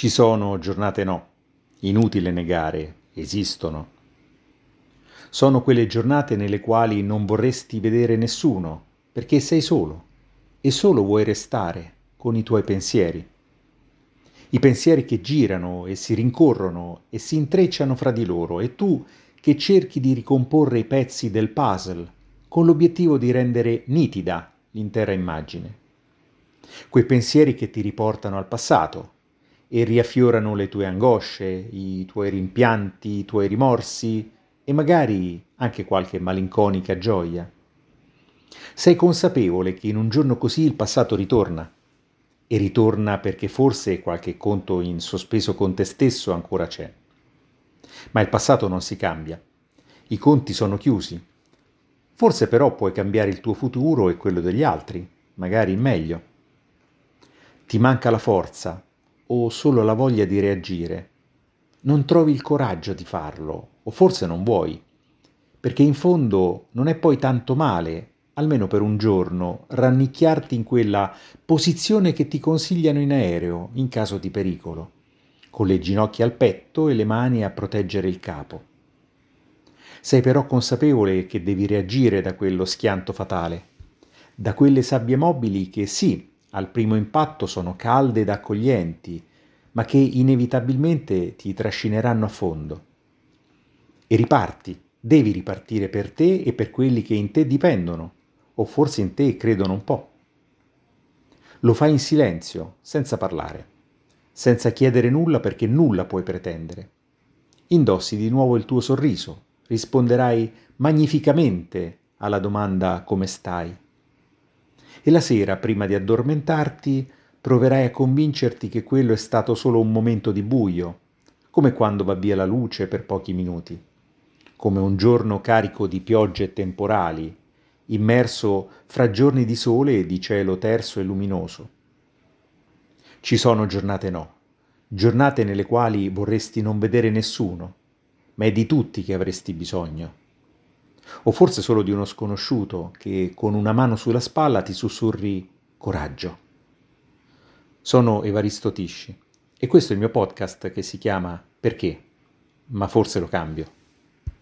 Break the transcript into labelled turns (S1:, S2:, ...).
S1: Ci sono giornate no, inutile negare, esistono. Sono quelle giornate nelle quali non vorresti vedere nessuno, perché sei solo e solo vuoi restare con i tuoi pensieri. I pensieri che girano e si rincorrono e si intrecciano fra di loro e tu che cerchi di ricomporre i pezzi del puzzle con l'obiettivo di rendere nitida l'intera immagine. Quei pensieri che ti riportano al passato, e riaffiorano le tue angosce, i tuoi rimpianti, i tuoi rimorsi e magari anche qualche malinconica gioia. Sei consapevole che in un giorno così il passato ritorna e ritorna perché forse qualche conto in sospeso con te stesso ancora c'è. Ma il passato non si cambia, i conti sono chiusi. Forse però puoi cambiare il tuo futuro e quello degli altri, magari in meglio. Ti manca la forza, o solo la voglia di reagire. Non trovi il coraggio di farlo, o forse non vuoi, perché in fondo non è poi tanto male, almeno per un giorno, rannicchiarti in quella posizione che ti consigliano in aereo in caso di pericolo, con le ginocchia al petto e le mani a proteggere il capo. Sei però consapevole che devi reagire da quello schianto fatale, da quelle sabbie mobili che sì, al primo impatto sono calde ed accoglienti, ma che inevitabilmente ti trascineranno a fondo. E riparti, devi ripartire per te e per quelli che in te dipendono, o forse in te credono un po'. Lo fai in silenzio, senza parlare, senza chiedere nulla perché nulla puoi pretendere. Indossi di nuovo il tuo sorriso, risponderai magnificamente alla domanda come stai e la sera, prima di addormentarti, proverai a convincerti che quello è stato solo un momento di buio, come quando va via la luce per pochi minuti, come un giorno carico di piogge temporali, immerso fra giorni di sole e di cielo terso e luminoso. Ci sono giornate no, giornate nelle quali vorresti non vedere nessuno, ma è di tutti che avresti bisogno o forse solo di uno sconosciuto che con una mano sulla spalla ti sussurri coraggio. Sono Evaristo Tisci e questo è il mio podcast che si chiama Perché? Ma forse lo cambio.